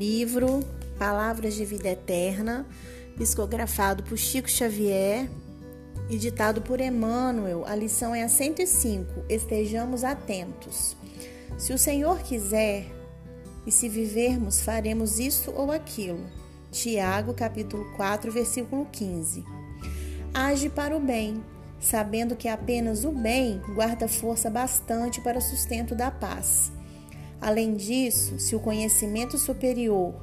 livro Palavras de Vida Eterna, psicografado por Chico Xavier e ditado por Emmanuel. A lição é a 105. Estejamos atentos. Se o Senhor quiser, e se vivermos, faremos isso ou aquilo. Tiago, capítulo 4, versículo 15. Age para o bem, sabendo que apenas o bem guarda força bastante para o sustento da paz. Além disso, se o conhecimento superior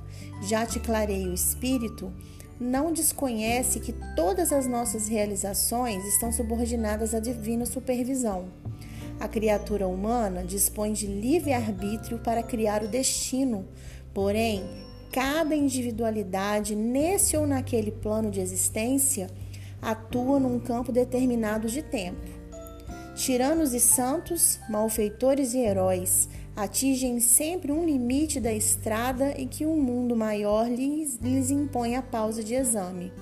já te clareia o espírito, não desconhece que todas as nossas realizações estão subordinadas à divina supervisão. A criatura humana dispõe de livre-arbítrio para criar o destino, porém, cada individualidade, nesse ou naquele plano de existência, atua num campo determinado de tempo. Tiranos e santos, malfeitores e heróis atingem sempre um limite da estrada e que um mundo maior lhes, lhes impõe a pausa de exame.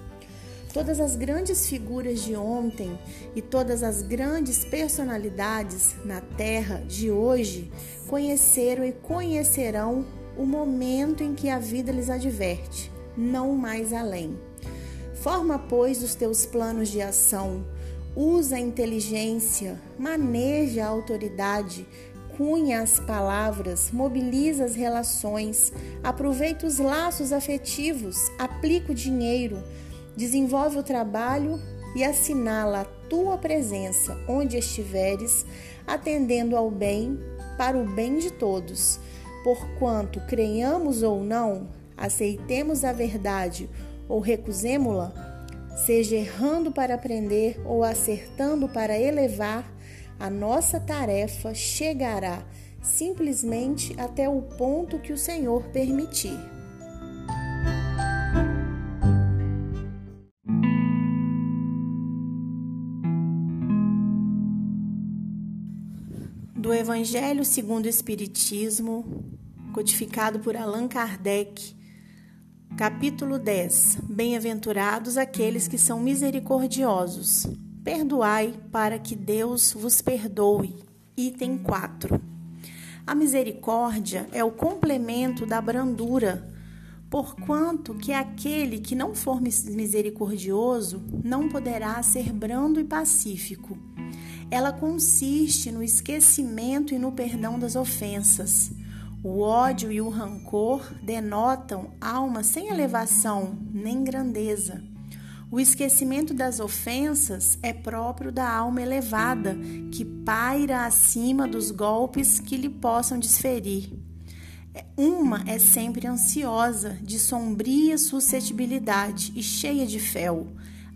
Todas as grandes figuras de ontem e todas as grandes personalidades na Terra de hoje conheceram e conhecerão o momento em que a vida lhes adverte, não mais além. Forma, pois, os teus planos de ação, usa a inteligência, maneja a autoridade, cunha as palavras, mobiliza as relações, aproveita os laços afetivos, aplica o dinheiro, desenvolve o trabalho e assinala a tua presença onde estiveres, atendendo ao bem para o bem de todos. Porquanto creiamos ou não, aceitemos a verdade ou recusemo-la, seja errando para aprender ou acertando para elevar, a nossa tarefa chegará simplesmente até o ponto que o Senhor permitir. Do Evangelho segundo o Espiritismo, codificado por Allan Kardec, Capítulo 10 Bem-aventurados aqueles que são misericordiosos. Perdoai para que Deus vos perdoe. Item 4. A misericórdia é o complemento da brandura, porquanto que aquele que não for misericordioso não poderá ser brando e pacífico. Ela consiste no esquecimento e no perdão das ofensas o ódio e o rancor denotam alma sem elevação nem grandeza. O esquecimento das ofensas é próprio da alma elevada, que paira acima dos golpes que lhe possam desferir. Uma é sempre ansiosa, de sombria suscetibilidade e cheia de fel.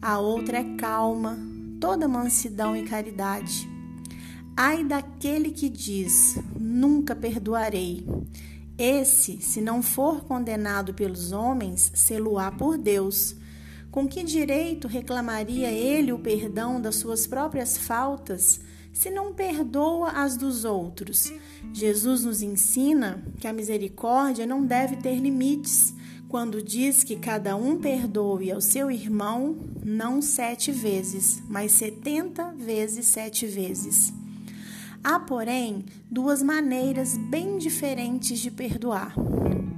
A outra é calma, toda mansidão e caridade. Ai daquele que diz: Nunca perdoarei. Esse, se não for condenado pelos homens, sê-lo-á por Deus. Com que direito reclamaria ele o perdão das suas próprias faltas, se não perdoa as dos outros? Jesus nos ensina que a misericórdia não deve ter limites, quando diz que cada um perdoe ao seu irmão não sete vezes, mas setenta vezes sete vezes. Há, porém, duas maneiras bem diferentes de perdoar.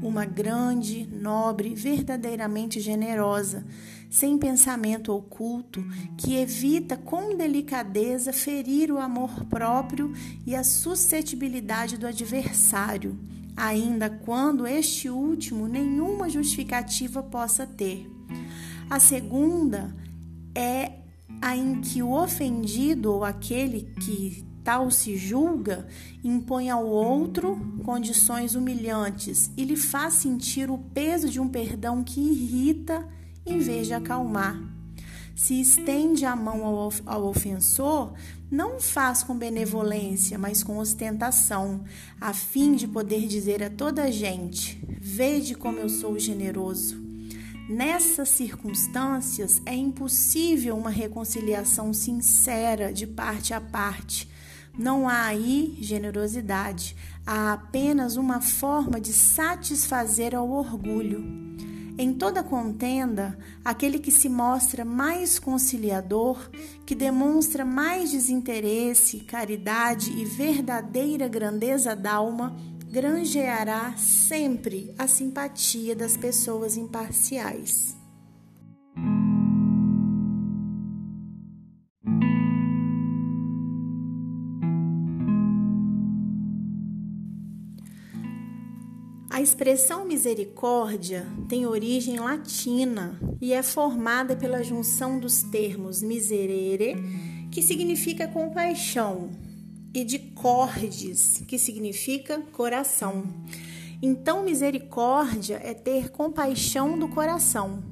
Uma grande, nobre, verdadeiramente generosa, sem pensamento oculto, que evita com delicadeza ferir o amor próprio e a suscetibilidade do adversário, ainda quando este último nenhuma justificativa possa ter. A segunda é a em que o ofendido ou aquele que tal se julga, impõe ao outro condições humilhantes e lhe faz sentir o peso de um perdão que irrita em vez de acalmar. Se estende a mão ao, ao ofensor, não faz com benevolência, mas com ostentação, a fim de poder dizer a toda a gente: Vede como eu sou generoso. Nessas circunstâncias, é impossível uma reconciliação sincera de parte a parte, não há aí generosidade, há apenas uma forma de satisfazer ao orgulho. Em toda contenda, aquele que se mostra mais conciliador, que demonstra mais desinteresse, caridade e verdadeira grandeza d'alma, granjeará sempre a simpatia das pessoas imparciais. Expressão misericórdia tem origem latina e é formada pela junção dos termos miserere, que significa compaixão, e de cordes, que significa coração. Então, misericórdia é ter compaixão do coração.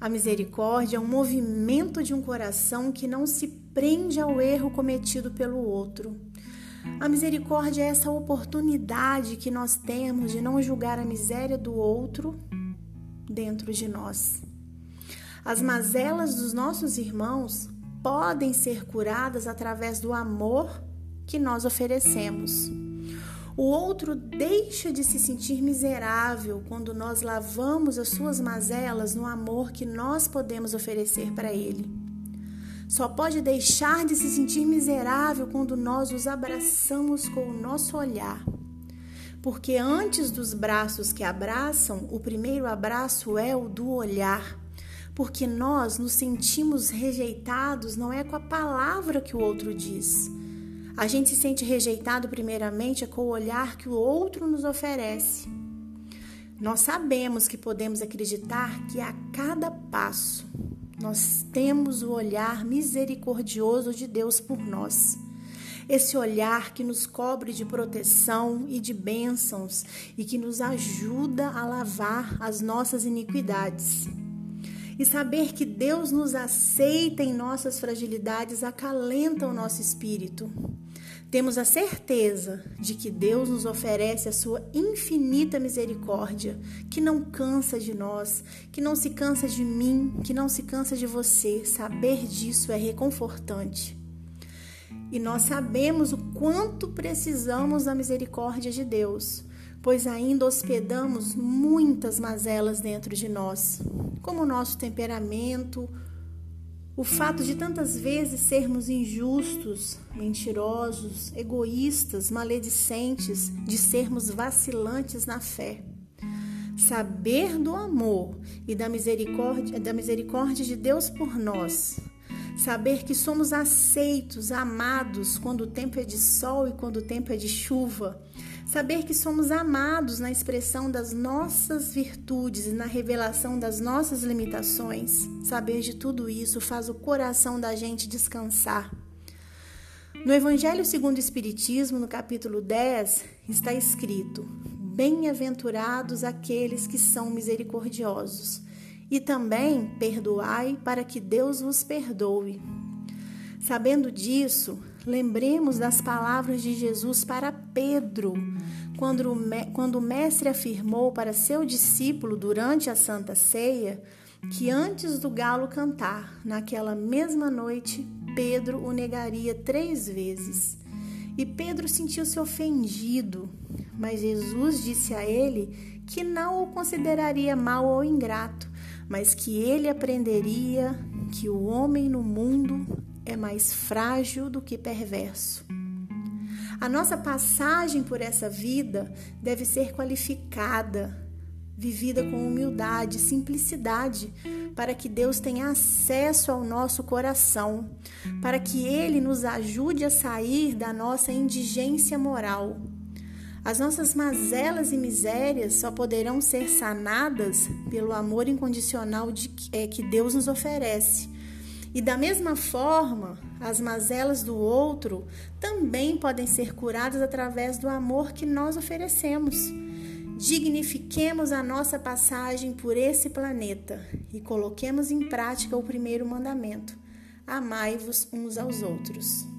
A misericórdia é um movimento de um coração que não se prende ao erro cometido pelo outro a misericórdia é essa oportunidade que nós temos de não julgar a miséria do outro dentro de nós. As mazelas dos nossos irmãos podem ser curadas através do amor que nós oferecemos. O outro deixa de se sentir miserável quando nós lavamos as suas mazelas no amor que nós podemos oferecer para ele só pode deixar de se sentir miserável quando nós os abraçamos com o nosso olhar. Porque antes dos braços que abraçam, o primeiro abraço é o do olhar. Porque nós nos sentimos rejeitados não é com a palavra que o outro diz. A gente se sente rejeitado primeiramente é com o olhar que o outro nos oferece. Nós sabemos que podemos acreditar que a cada passo nós temos o olhar misericordioso de Deus por nós. Esse olhar que nos cobre de proteção e de bênçãos e que nos ajuda a lavar as nossas iniquidades. E saber que Deus nos aceita em nossas fragilidades acalenta o nosso espírito. Temos a certeza de que Deus nos oferece a sua infinita misericórdia, que não cansa de nós, que não se cansa de mim, que não se cansa de você. Saber disso é reconfortante. E nós sabemos o quanto precisamos da misericórdia de Deus, pois ainda hospedamos muitas mazelas dentro de nós, como o nosso temperamento, o fato de tantas vezes sermos injustos, mentirosos, egoístas, maledicentes, de sermos vacilantes na fé. Saber do amor e da misericórdia, da misericórdia de Deus por nós. Saber que somos aceitos, amados quando o tempo é de sol e quando o tempo é de chuva Saber que somos amados na expressão das nossas virtudes e na revelação das nossas limitações. Saber de tudo isso faz o coração da gente descansar. No Evangelho segundo o Espiritismo, no capítulo 10, está escrito: Bem-aventurados aqueles que são misericordiosos, e também perdoai para que Deus vos perdoe. Sabendo disso, lembremos das palavras de Jesus para Pedro, quando o, quando o Mestre afirmou para seu discípulo durante a Santa Ceia que antes do galo cantar, naquela mesma noite, Pedro o negaria três vezes. E Pedro sentiu-se ofendido, mas Jesus disse a ele que não o consideraria mau ou ingrato, mas que ele aprenderia que o homem no mundo é mais frágil do que perverso. A nossa passagem por essa vida deve ser qualificada, vivida com humildade, simplicidade, para que Deus tenha acesso ao nosso coração, para que Ele nos ajude a sair da nossa indigência moral. As nossas mazelas e misérias só poderão ser sanadas pelo amor incondicional de, é, que Deus nos oferece e da mesma forma, as mazelas do outro também podem ser curadas através do amor que nós oferecemos. Dignifiquemos a nossa passagem por esse planeta e coloquemos em prática o primeiro mandamento: amai-vos uns aos outros.